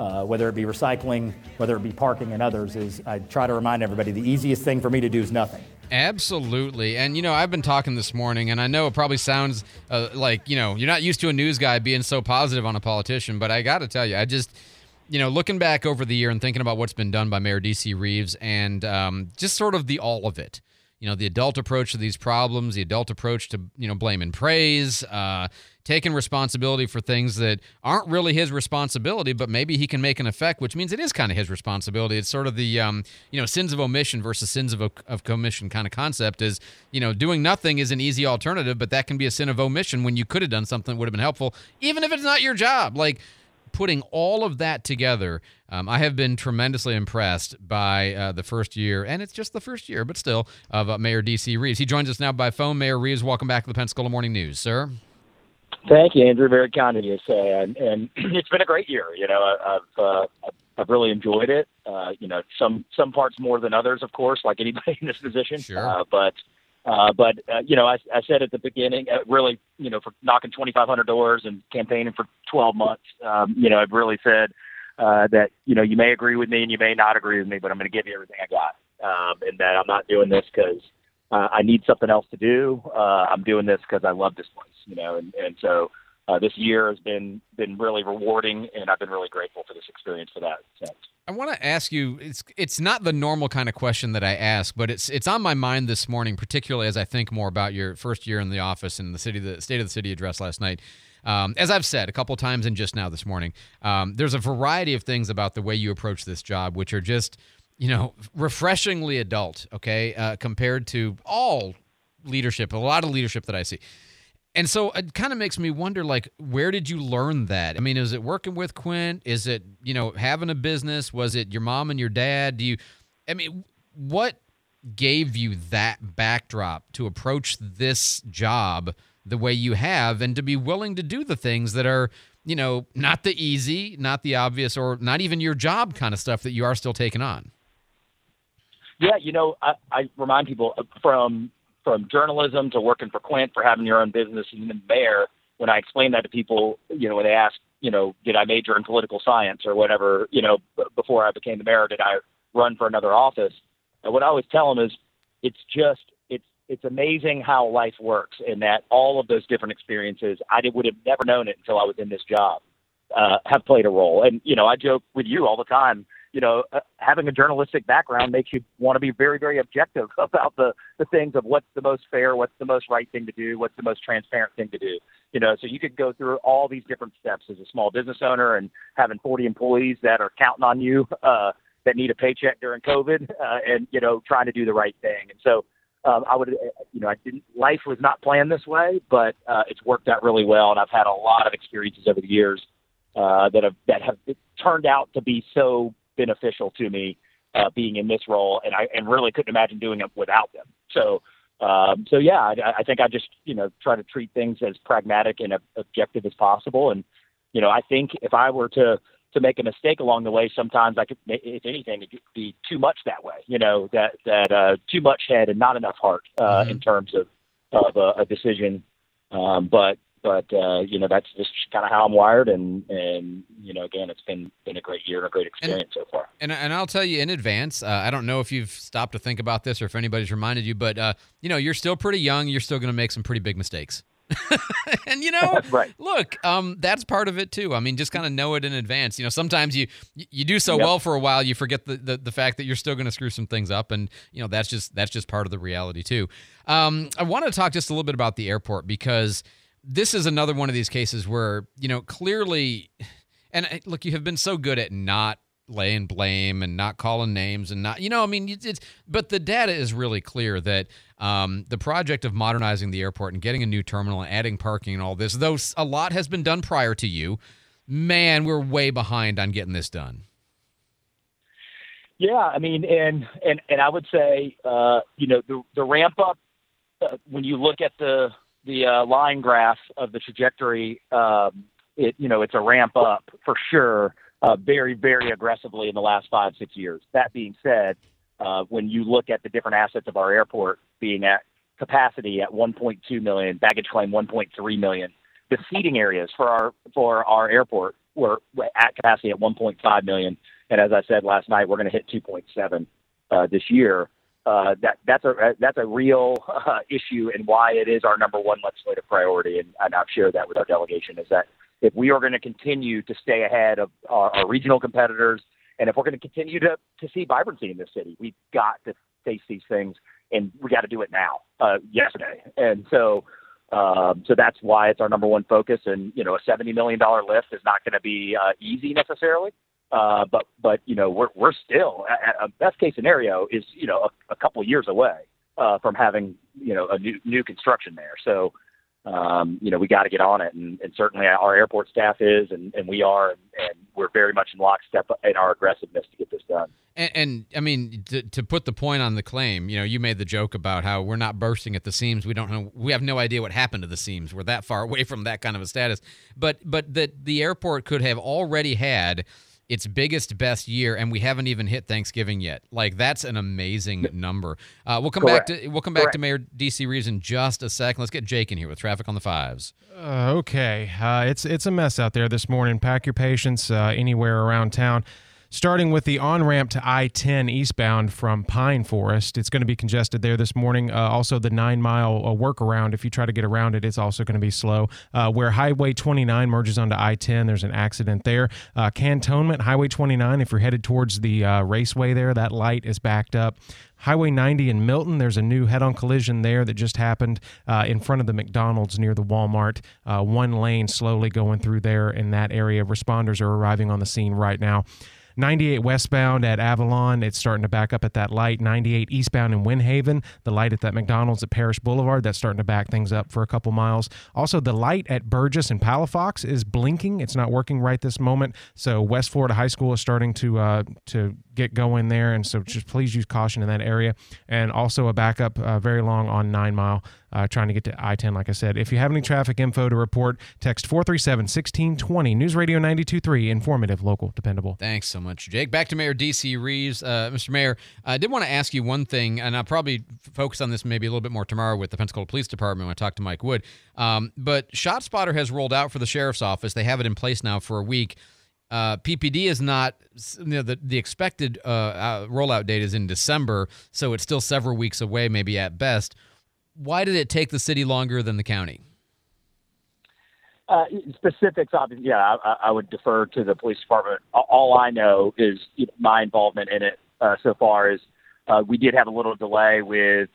Speaker 1: uh, whether it be recycling, whether it be parking and others, is I try to remind everybody the easiest thing for me to do is nothing.
Speaker 2: Absolutely. And, you know, I've been talking this morning, and I know it probably sounds uh, like, you know, you're not used to a news guy being so positive on a politician, but I got to tell you, I just, you know, looking back over the year and thinking about what's been done by Mayor D.C. Reeves and um, just sort of the all of it you know the adult approach to these problems the adult approach to you know blame and praise uh, taking responsibility for things that aren't really his responsibility but maybe he can make an effect which means it is kind of his responsibility. It's sort of the um, you know sins of omission versus sins of, of commission kind of concept is you know doing nothing is an easy alternative but that can be a sin of omission when you could have done something that would have been helpful even if it's not your job. Like putting all of that together, um, I have been tremendously impressed by uh, the first year, and it's just the first year, but still, of uh, Mayor D.C. Reeves. He joins us now by phone. Mayor Reeves, welcome back to the Pensacola Morning News, sir.
Speaker 23: Thank you, Andrew. Very kind of you to say, and, and it's been a great year. You know, I, I've uh, I've really enjoyed it. Uh, you know, some some parts more than others, of course, like anybody in this position.
Speaker 2: Sure.
Speaker 23: Uh, but uh, but uh, you know, I, I said at the beginning, uh, really, you know, for knocking 2,500 doors and campaigning for 12 months, um, you know, I've really said uh, that you know you may agree with me and you may not agree with me, but I'm going to give you everything I got, um, and that I'm not doing this because uh, I need something else to do. Uh, I'm doing this because I love this place, you know, and and so. Uh, this year has been been really rewarding, and I've been really grateful for this experience for that.
Speaker 2: I want to ask you. It's it's not the normal kind of question that I ask, but it's it's on my mind this morning, particularly as I think more about your first year in the office and the city, the state of the city address last night. Um, as I've said a couple times and just now this morning, um, there's a variety of things about the way you approach this job, which are just you know refreshingly adult. Okay, uh, compared to all leadership, a lot of leadership that I see. And so it kind of makes me wonder, like, where did you learn that? I mean, is it working with Quint? Is it, you know, having a business? Was it your mom and your dad? Do you, I mean, what gave you that backdrop to approach this job the way you have and to be willing to do the things that are, you know, not the easy, not the obvious, or not even your job kind of stuff that you are still taking on?
Speaker 23: Yeah, you know, I, I remind people uh, from from journalism to working for Quint for having your own business and then mayor, when I explain that to people, you know, when they ask, you know, did I major in political science or whatever, you know, b- before I became the mayor, did I run for another office? And what I always tell them is, it's just it's it's amazing how life works, and that all of those different experiences, I did, would have never known it until I was in this job, uh, have played a role. And you know, I joke with you all the time you know, uh, having a journalistic background makes you want to be very, very objective about the, the things of what's the most fair, what's the most right thing to do, what's the most transparent thing to do. You know, so you could go through all these different steps as a small business owner and having 40 employees that are counting on you, uh, that need a paycheck during COVID, uh, and, you know, trying to do the right thing. And so, um, I would, uh, you know, I didn't, life was not planned this way, but, uh, it's worked out really well. And I've had a lot of experiences over the years, uh, that have, that have turned out to be so beneficial to me uh, being in this role, and I and really couldn't imagine doing it without them. So, um, so yeah, I, I think I just you know try to treat things as pragmatic and objective as possible, and you know I think if I were to to make a mistake along the way, sometimes I could, if anything, it could be too much that way. You know that that uh, too much head and not enough heart uh, mm-hmm. in terms of of a, a decision. Um, but but uh, you know that's just kind of how I'm wired, and and you know again, it's been been a great year and a great experience
Speaker 2: and,
Speaker 23: so far.
Speaker 2: And and I'll tell you in advance, uh, I don't know if you've stopped to think about this or if anybody's reminded you, but uh, you know you're still pretty young. You're still going to make some pretty big mistakes. and you know,
Speaker 23: right.
Speaker 2: look, um, that's part of it too. I mean, just kind of know it in advance. You know, sometimes you you do so
Speaker 23: Yep.
Speaker 2: well for a while, you forget the, the, the fact that you're still going to screw some things up, and you know that's just that's just part of the reality too. Um, I want to talk just a little bit about the airport because this is another one of these cases where you know clearly, and uh, look, you have been so good at not laying blame and not calling names and not you know i mean it's, but the data is really clear that um, the project of modernizing the airport and getting a new terminal and adding parking and all this though a lot has been done prior to you man we're way behind on getting this done.
Speaker 23: Yeah, I mean, and and and I would say, uh, you know, the the ramp up uh, when you look at the the uh, line graph of the trajectory, um, it you know, it's a ramp up for sure, uh, very very aggressively in the last five six years. That being said, uh, when you look at the different assets of our airport being at capacity at 1.2 million, baggage claim 1.3 million, the seating areas for our for our airport were at capacity at 1.5 million, and as I said last night, we're going to hit 2.7 uh, this year. Uh, that that's a that's a real uh, issue and why it is our number one legislative priority, and, and I've shared that with our delegation. Is that if we are going to continue to stay ahead of our, our regional competitors, and if we're going to continue to to see vibrancy in this city, we've got to face these things, and we got to do it now, uh, yesterday. And so um, so that's why it's our number one focus. And you know, a seventy million dollar lift is not going to be uh, easy necessarily. Uh, but but you know, we're we're still a, a best case scenario is you know a, a couple years away uh, from having you know a new new construction there. So um, you know, we got to get on it, and, and certainly our airport staff is, and, and we are, and, and we're very much in lockstep in our aggressiveness to get this done.
Speaker 2: And, and I mean, to, to, put the point on the claim, you know, you made the joke about how we're not bursting at the seams. We don't know. We have no idea what happened to the seams. We're that far away from that kind of a status. But but that the airport could have already had its biggest best year and we haven't even hit thanksgiving yet. Like that's an amazing number. Uh, we'll come Correct. back to we'll come back Correct. to mayor dc reeves in just a second. Let's get jake in here with traffic on the fives.
Speaker 3: Uh, okay. Uh, it's it's a mess out there this morning. Pack your patience uh, anywhere around town starting with the on ramp to I 10 eastbound from Pine Forest. It's going to be congested there this morning. Uh, also, the nine mile uh, workaround, if you try to get around it, it's also going to be slow. Uh, where Highway 29 merges onto I 10, there's an accident there. Uh, Cantonment, Highway 29, if you're headed towards the uh, raceway there, that light is backed up. Highway 90 in Milton, there's a new head on collision there that just happened uh, in front of the McDonald's near the Walmart. Uh, one lane slowly going through there in that area. Responders are arriving on the scene right now. 98 westbound at Avalon, it's starting to back up at that light. 98 eastbound in Wynne the light at that McDonald's at Parish Boulevard, that's starting to back things up for a couple miles. Also, the light at Burgess and Palafox is blinking. It's not working right this moment. So West Florida High School is starting to uh, to get going there, and so just please use caution in that area. And also a backup uh, very long on Nine Mile uh, trying to get to I 10, like I said. If you have any traffic info to report, text 437 1620. News Radio 923, informative, local, dependable.
Speaker 2: Thanks so much, Jake. Back to Mayor D.C. Reeves. Uh, Mr. Mayor, I did want to ask you one thing, and I'll probably focus on this maybe a little bit more tomorrow with the Pensacola Police Department when I talk to Mike Wood. Um, but ShotSpotter has rolled out for the sheriff's office. They have it in place now for a week. Uh, PPD is not you know, the the expected uh, uh, rollout date is in December, so it's still several weeks away, maybe at best why did it take the city longer than the county?
Speaker 23: Uh, specifics, obviously, yeah, I, I, would defer to the police department. All I know is my involvement in it uh, so far is uh, we did have a little delay with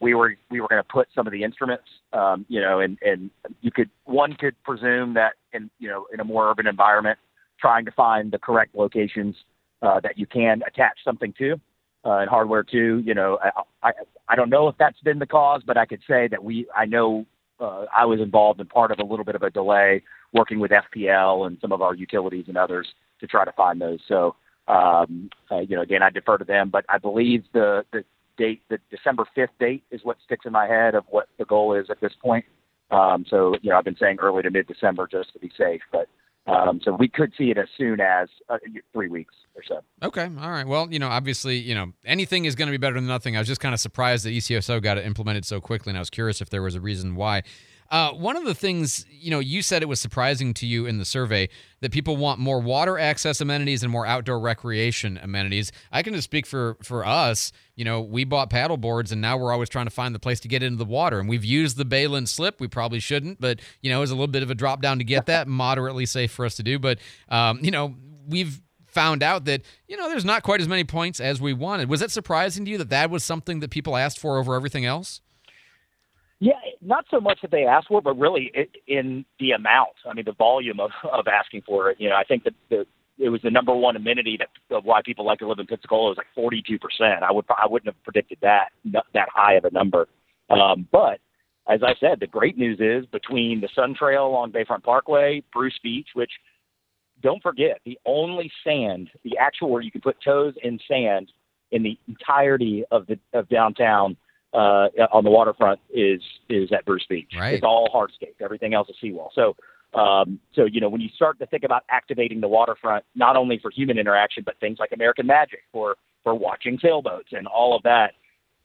Speaker 23: we were we were going to put some of the instruments, um, you know, and and you could one could presume that in you know in a more urban environment, trying to find the correct locations uh, that you can attach something to uh, and hardware too. You know, I, I I don't know if that's been the cause, but I could say that we I know uh, I was involved in part of a little bit of a delay working with FPL and some of our utilities and others to try to find those. So um, uh, you know, again, I defer to them, but I believe the the date, the December fifth date, is what sticks in my head of what the goal is at this point. Um, so you know, I've been saying early to mid December just to be safe, but um, so we could see it as soon as uh, three weeks or so.
Speaker 2: Okay, all right. Well, you know, obviously, you know, anything is going to be better than nothing. I was just kind of surprised that ECSO got it implemented so quickly, and I was curious if there was a reason why. Uh, one of the things, you know, you said it was surprising to you in the survey that people want more water access amenities and more outdoor recreation amenities. I can just speak for for us. You know, we bought paddle boards, and now we're always trying to find the place to get into the water. And we've used the Baylen slip. We probably shouldn't, but you know, it's a little bit of a drop down to get that. Moderately safe for us to do, but um, you know, we've found out that you know there's not quite as many points as we wanted. Was it surprising to you that that was something that people asked for over everything else?
Speaker 23: Yeah, not so much that they asked for, but really it, in the amount. I mean, the volume of, of asking for it. You know, I think that the it was the number one amenity that of why people like to live in Pensacola. It was like 42 percent. I would I wouldn't have predicted that that high of a number. Um, but as I said, the great news is between the Sun Trail along Bayfront Parkway, Bruce Beach, which don't forget the only sand, the actual where you can put toes in sand in the entirety of the of downtown uh, on the waterfront is is at Bruce Beach.
Speaker 2: Right.
Speaker 23: It's all hardscape. Everything else is seawall. So um, so you know when you start to think about activating the waterfront, not only for human interaction, but things like American Magic for for watching sailboats and all of that,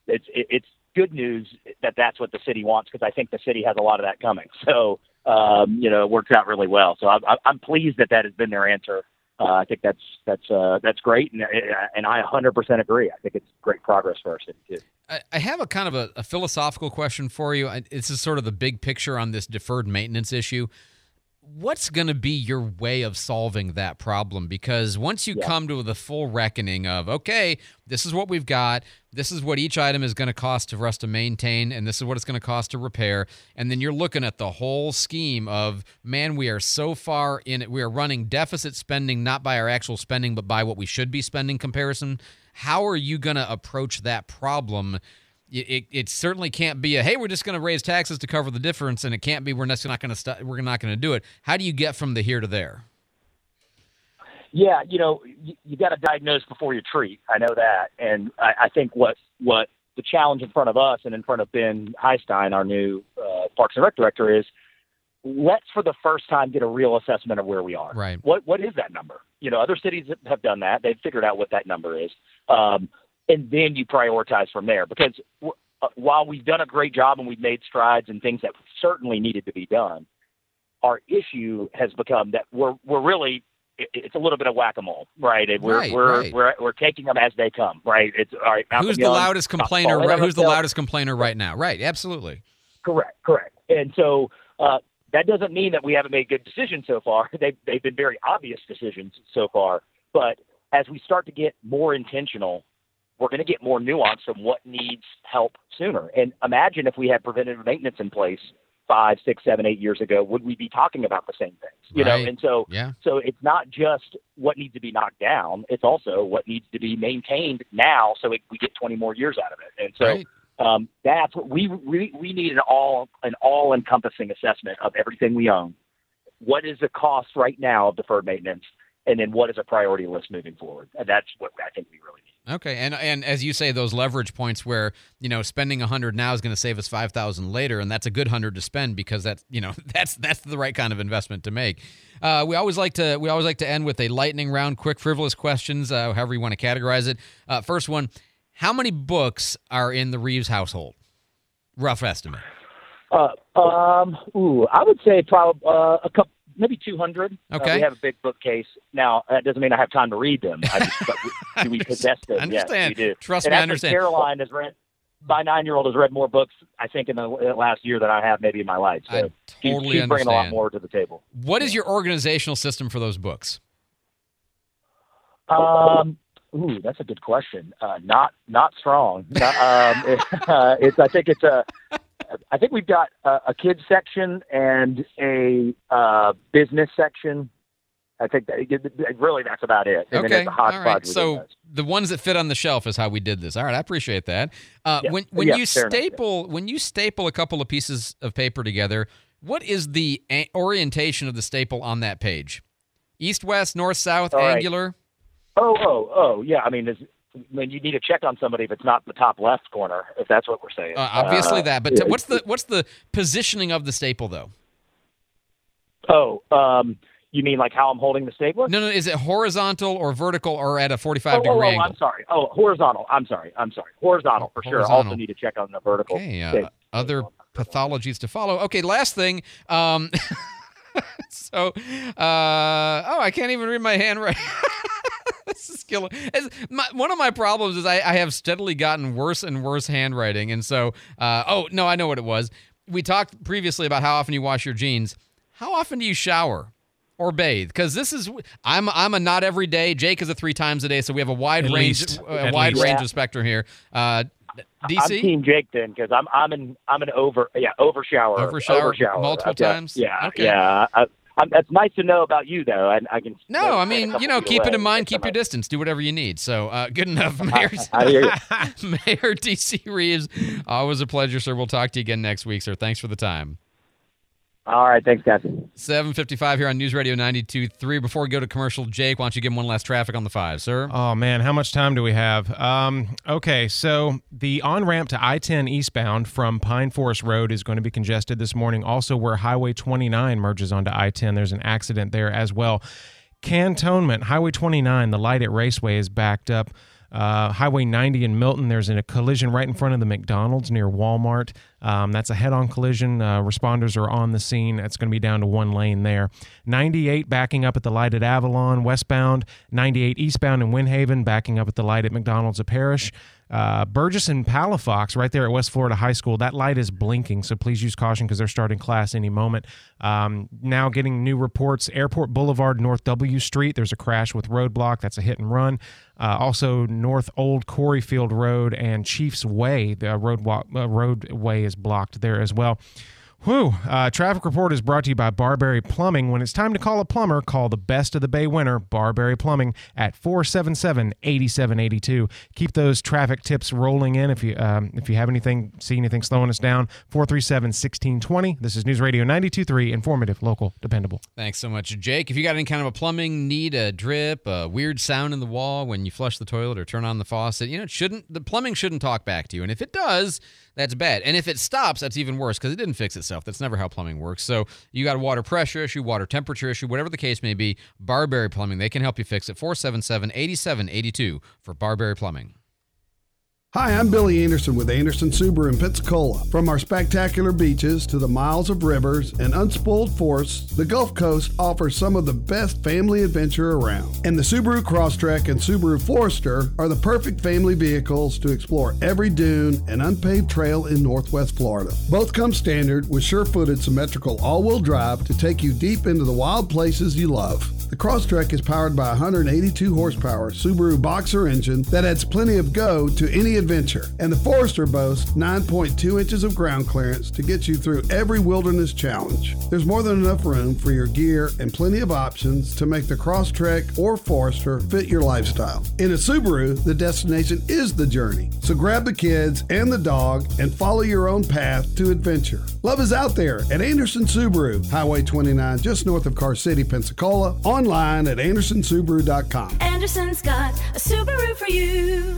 Speaker 23: it's it, it's good news that that's what the city wants because I think the city has a lot of that coming. So um, you know, it works out really well. So I, I, I'm pleased that that has been their answer. Uh, I think that's that's uh, that's great, and and I 100% agree. I think it's great progress for our city too.
Speaker 2: I, have a kind of a, a philosophical question for you. I- This is sort of the big picture on this deferred maintenance issue. What's going to be your way of solving that problem? Because once you come to the full reckoning of, okay, this is what we've got, this is what each item is going to cost for us to maintain, and this is what it's going to cost to repair, and then you're looking at the whole scheme of, man, we are so far in it, we are running deficit spending not by our actual spending, but by what we should be spending comparison. How are you going to approach that problem? It, it, it certainly can't be a hey we're just going to raise taxes to cover the difference and it can't be we're just not going to st- we're not going to do it how do you get from the here to there
Speaker 23: Yeah, you know, you, you got to diagnose before you treat. I know that, and I, I think what what the challenge in front of us and in front of Ben Heistein, our new uh, Parks and Rec director, is let's for the first time get a real assessment of where we are.
Speaker 2: Right.
Speaker 23: What what is that number? You know, other cities have done that. They've figured out what that number is, um, and then you prioritize from there. Because uh, while we've done a great job and we've made strides and things that certainly needed to be done, our issue has become that we're we're really it's a little bit of whack-a-mole, right? And we're
Speaker 2: Right,
Speaker 23: we're,
Speaker 2: right.
Speaker 23: we're we're taking them as they come, right? It's all right. Malcolm
Speaker 2: who's the loudest complainer right, who's the loudest complainer right now right absolutely
Speaker 23: Correct, correct. And so uh, that doesn't mean that we haven't made good decisions so far. They've they've been very obvious decisions so far. But as we start to get more intentional, we're going to get more nuance on what needs help sooner. And imagine if we had preventative maintenance in place five, six, seven, eight years ago, would we be talking about the same things? You
Speaker 2: Right.
Speaker 23: know, and so
Speaker 2: yeah
Speaker 23: so it's not just what needs to be knocked down; it's also what needs to be maintained now, so it, we get 20 more years out of it. And so
Speaker 2: Right.
Speaker 23: um, that's what we, we we need an all an all encompassing assessment of everything we own. What is the cost right now of deferred maintenance, and then what is a priority list moving forward? And that's what I think we really need.
Speaker 2: Okay, and and as you say, those leverage points where you know spending a hundred now is going to save us five thousand later, and that's a good hundred to spend because that's you know that's that's the right kind of investment to make. Uh, we always like to we always like to end with a lightning round, quick frivolous questions, uh, however you want to categorize it. Uh, first one: How many books are in the Reeves household? Rough estimate.
Speaker 23: Uh, um, ooh, I would say probably uh, a couple, maybe 200. Uh,
Speaker 2: Okay.
Speaker 23: we have a big bookcase. Now, that doesn't mean I have time to read them. I just, but we, do we possess them?
Speaker 2: understand.
Speaker 23: Yes, we do.
Speaker 2: Trust
Speaker 23: and
Speaker 2: me, I understand.
Speaker 23: Caroline has read, my nine year old has read more books, I think, in the last year than I have maybe in my life. So
Speaker 2: I
Speaker 23: she's-
Speaker 2: totally
Speaker 23: she's, bringing a lot more to the table.
Speaker 2: What is your organizational system for those books?
Speaker 23: Um, ooh, that's a good question. Uh, not not strong. Not, um, it, uh, it's I think it's a. I think we've got a, a kids section and a uh, business section. I think that, really that's about it. And
Speaker 2: Okay, all right. So the ones that fit on the shelf is how we did this. All right, I appreciate that. Uh,
Speaker 23: Yeah,
Speaker 2: When when
Speaker 23: yeah,
Speaker 2: you
Speaker 23: fair enough,
Speaker 2: staple when you staple a couple of pieces of paper together, what is the a- orientation of the staple on that page? East, west, north, south,
Speaker 23: All right.
Speaker 2: angular.
Speaker 23: Oh, oh, oh, yeah. I mean, when you need to check on somebody if it's not the top left corner, if that's what we're saying.
Speaker 2: Uh, obviously
Speaker 23: Uh,
Speaker 2: that, but t- what's the what's the positioning of the staple though?
Speaker 23: Oh, um, you mean like how I'm holding the stapler?
Speaker 2: No, no, is it horizontal or vertical or at a
Speaker 23: Oh,
Speaker 2: forty-five
Speaker 23: oh,
Speaker 2: degree
Speaker 23: oh,
Speaker 2: angle?
Speaker 23: I'm sorry. Oh, horizontal. I'm sorry. I'm sorry. Horizontal for sure.
Speaker 2: Horizontal.
Speaker 23: Also need to check on the vertical.
Speaker 2: Okay, uh, other pathologies to follow. Okay, last thing. Um, so, uh, oh, I can't even read my handwriting. this is killing. my, one of my problems is I, I have steadily gotten worse and worse handwriting, and so, uh, oh no, I know what it was. We talked previously about how often you wash your jeans. How often do you shower? Or bathe, because this is I'm I'm a not every day. Jake is a three times a day, so we have a wide
Speaker 3: At
Speaker 2: range
Speaker 3: least.
Speaker 2: a
Speaker 3: At
Speaker 2: wide
Speaker 3: least.
Speaker 2: range
Speaker 23: Yeah.
Speaker 2: of spectrum here. Uh,
Speaker 23: I'm
Speaker 2: DC,
Speaker 23: Team Jake then because I'm I'm in I'm an over yeah over shower
Speaker 2: Over shower multiple
Speaker 23: I've got-
Speaker 2: times?
Speaker 23: Yeah,
Speaker 2: Okay.
Speaker 23: yeah. I, I, that's nice to know about you though. I, I can.
Speaker 2: No, I mean, you know, keep it in mind, keep your distance, do whatever you need. So, uh, good enough. Mayor,
Speaker 23: I hear you.
Speaker 2: Mayor DC Reeves, always a pleasure, sir. We'll talk to you again next week, sir. Thanks for the time.
Speaker 23: All right, thanks, guys.
Speaker 2: 755 here on News Radio 92.3. Before we go to commercial, Jake, why don't you give him one last traffic on the five, sir?
Speaker 3: Oh man, how much time do we have? Um, okay, so the on ramp to I 10 eastbound from Pine Forest Road is going to be congested this morning. Also, where Highway 29 merges onto I 10, there's an accident there as well. Cantonment, Highway 29, the light at Raceway is backed up. Uh, Highway 90 in Milton, there's a collision right in front of the McDonald's near Walmart. Um, that's a head on collision. Uh, responders are on the scene. It's going to be down to one lane there. 98 backing up at the light at Avalon westbound. 98 eastbound in Windhaven backing up at the light at McDonald's of Parish. Uh, Burgess and Palafox, right there at West Florida High School, that light is blinking, so please use caution because they're starting class any moment. Um, now getting new reports Airport Boulevard, North W Street, there's a crash with roadblock. That's a hit and run. Uh, also, North Old Corry Field Road and Chiefs Way, the uh, roadway is blocked there as well. Whew. Uh, traffic report is brought to you by Barberry Plumbing. When it's time to call a plumber, call the best of the Bay winner, Barberry Plumbing, at 477-8782. Keep those traffic tips rolling in. If you um, if you have anything, see anything slowing us down, 437-1620. This is News Radio 92.3, informative, local, dependable.
Speaker 2: Thanks so much, Jake. If you got any kind of a plumbing need, a drip, a weird sound in the wall when you flush the toilet or turn on the faucet, you know, it shouldn't the plumbing shouldn't talk back to you. And if it does, that's bad. And if it stops, that's even worse because it didn't fix itself. That's never how plumbing works. So you got a water pressure issue, water temperature issue, whatever the case may be, Barberry Plumbing, they can help you fix it. 477 8782 for Barberry Plumbing.
Speaker 24: Hi, I'm Billy Anderson with Anderson Subaru in Pensacola. From our spectacular beaches to the miles of rivers and unspoiled forests, the Gulf Coast offers some of the best family adventure around. And the Subaru Crosstrek and Subaru Forester are the perfect family vehicles to explore every dune and unpaved trail in Northwest Florida. Both come standard with sure-footed symmetrical all-wheel drive to take you deep into the wild places you love. The Crosstrek is powered by a 182 horsepower Subaru Boxer engine that adds plenty of go to any adventure. And the Forester boasts 9.2 inches of ground clearance to get you through every wilderness challenge. There's more than enough room for your gear and plenty of options to make the Crosstrek or Forester fit your lifestyle. In a Subaru, the destination is the journey. So grab the kids and the dog and follow your own path to adventure. Love is out there at Anderson Subaru, Highway 29, just north of Car City, Pensacola, online at andersonsubaru.com.
Speaker 25: Anderson's got a Subaru for you.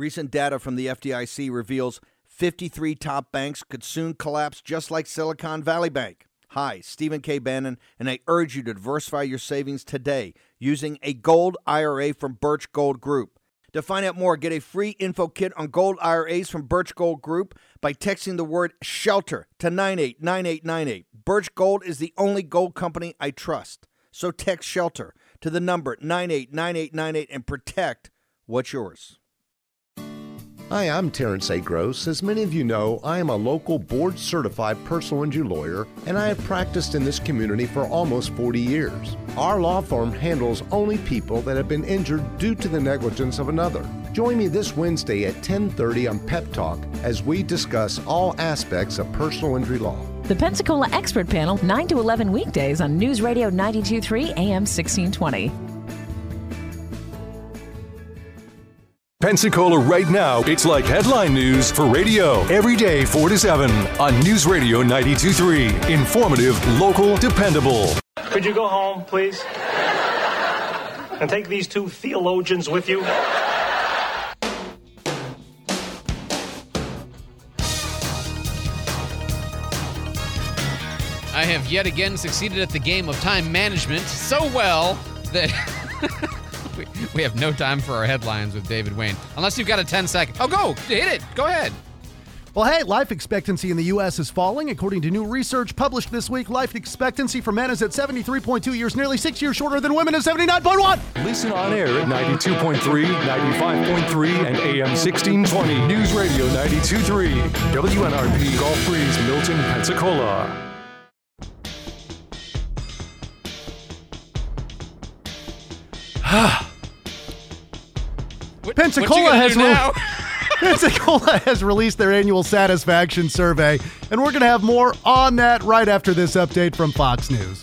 Speaker 26: Recent data from the FDIC reveals 53 top banks could soon collapse just like Silicon Valley Bank. Hi, Stephen K. Bannon, and I urge you to diversify your savings today using a gold IRA from Birch Gold Group. To find out more, get a free info kit on gold IRAs from Birch Gold Group by texting the word shelter to 989898. Birch Gold is the only gold company I trust. So text shelter to the number 989898 and protect what's yours.
Speaker 27: Hi, I'm Terrence A. Gross. As many of you know, I am a local board certified personal injury lawyer and I have practiced in this community for almost 40 years. Our law firm handles only people that have been injured due to the negligence of another. Join me this Wednesday at 10:30 on Pep Talk as we discuss all aspects of personal injury law.
Speaker 28: The Pensacola Expert Panel, 9 to 11 weekdays on News Radio 923 AM 1620.
Speaker 8: Pensacola right now, it's like headline news for radio. Every day, 4 to 7 on News Radio 92.3. Informative, local, dependable.
Speaker 22: Could you go home, please? And take these two theologians with you?
Speaker 2: I have yet again succeeded at the game of time management so well that we, we have no time for our headlines with David Wayne. Unless you've got a 10 second. Oh, go. Hit it. Go ahead.
Speaker 11: Well, hey, life expectancy in the U.S. is falling. According to new research published this week, life expectancy for men is at 73.2 years, nearly six years shorter than women at 79.1.
Speaker 8: Listen on air at 92.3, 95.3, and AM 1620. News Radio 92.3. WNRP Gulf Breeze, Milton, Pensacola. Ah.
Speaker 11: Pensacola has Pensacola has released their annual satisfaction survey, and we're going to have more on that right after this update from Fox News.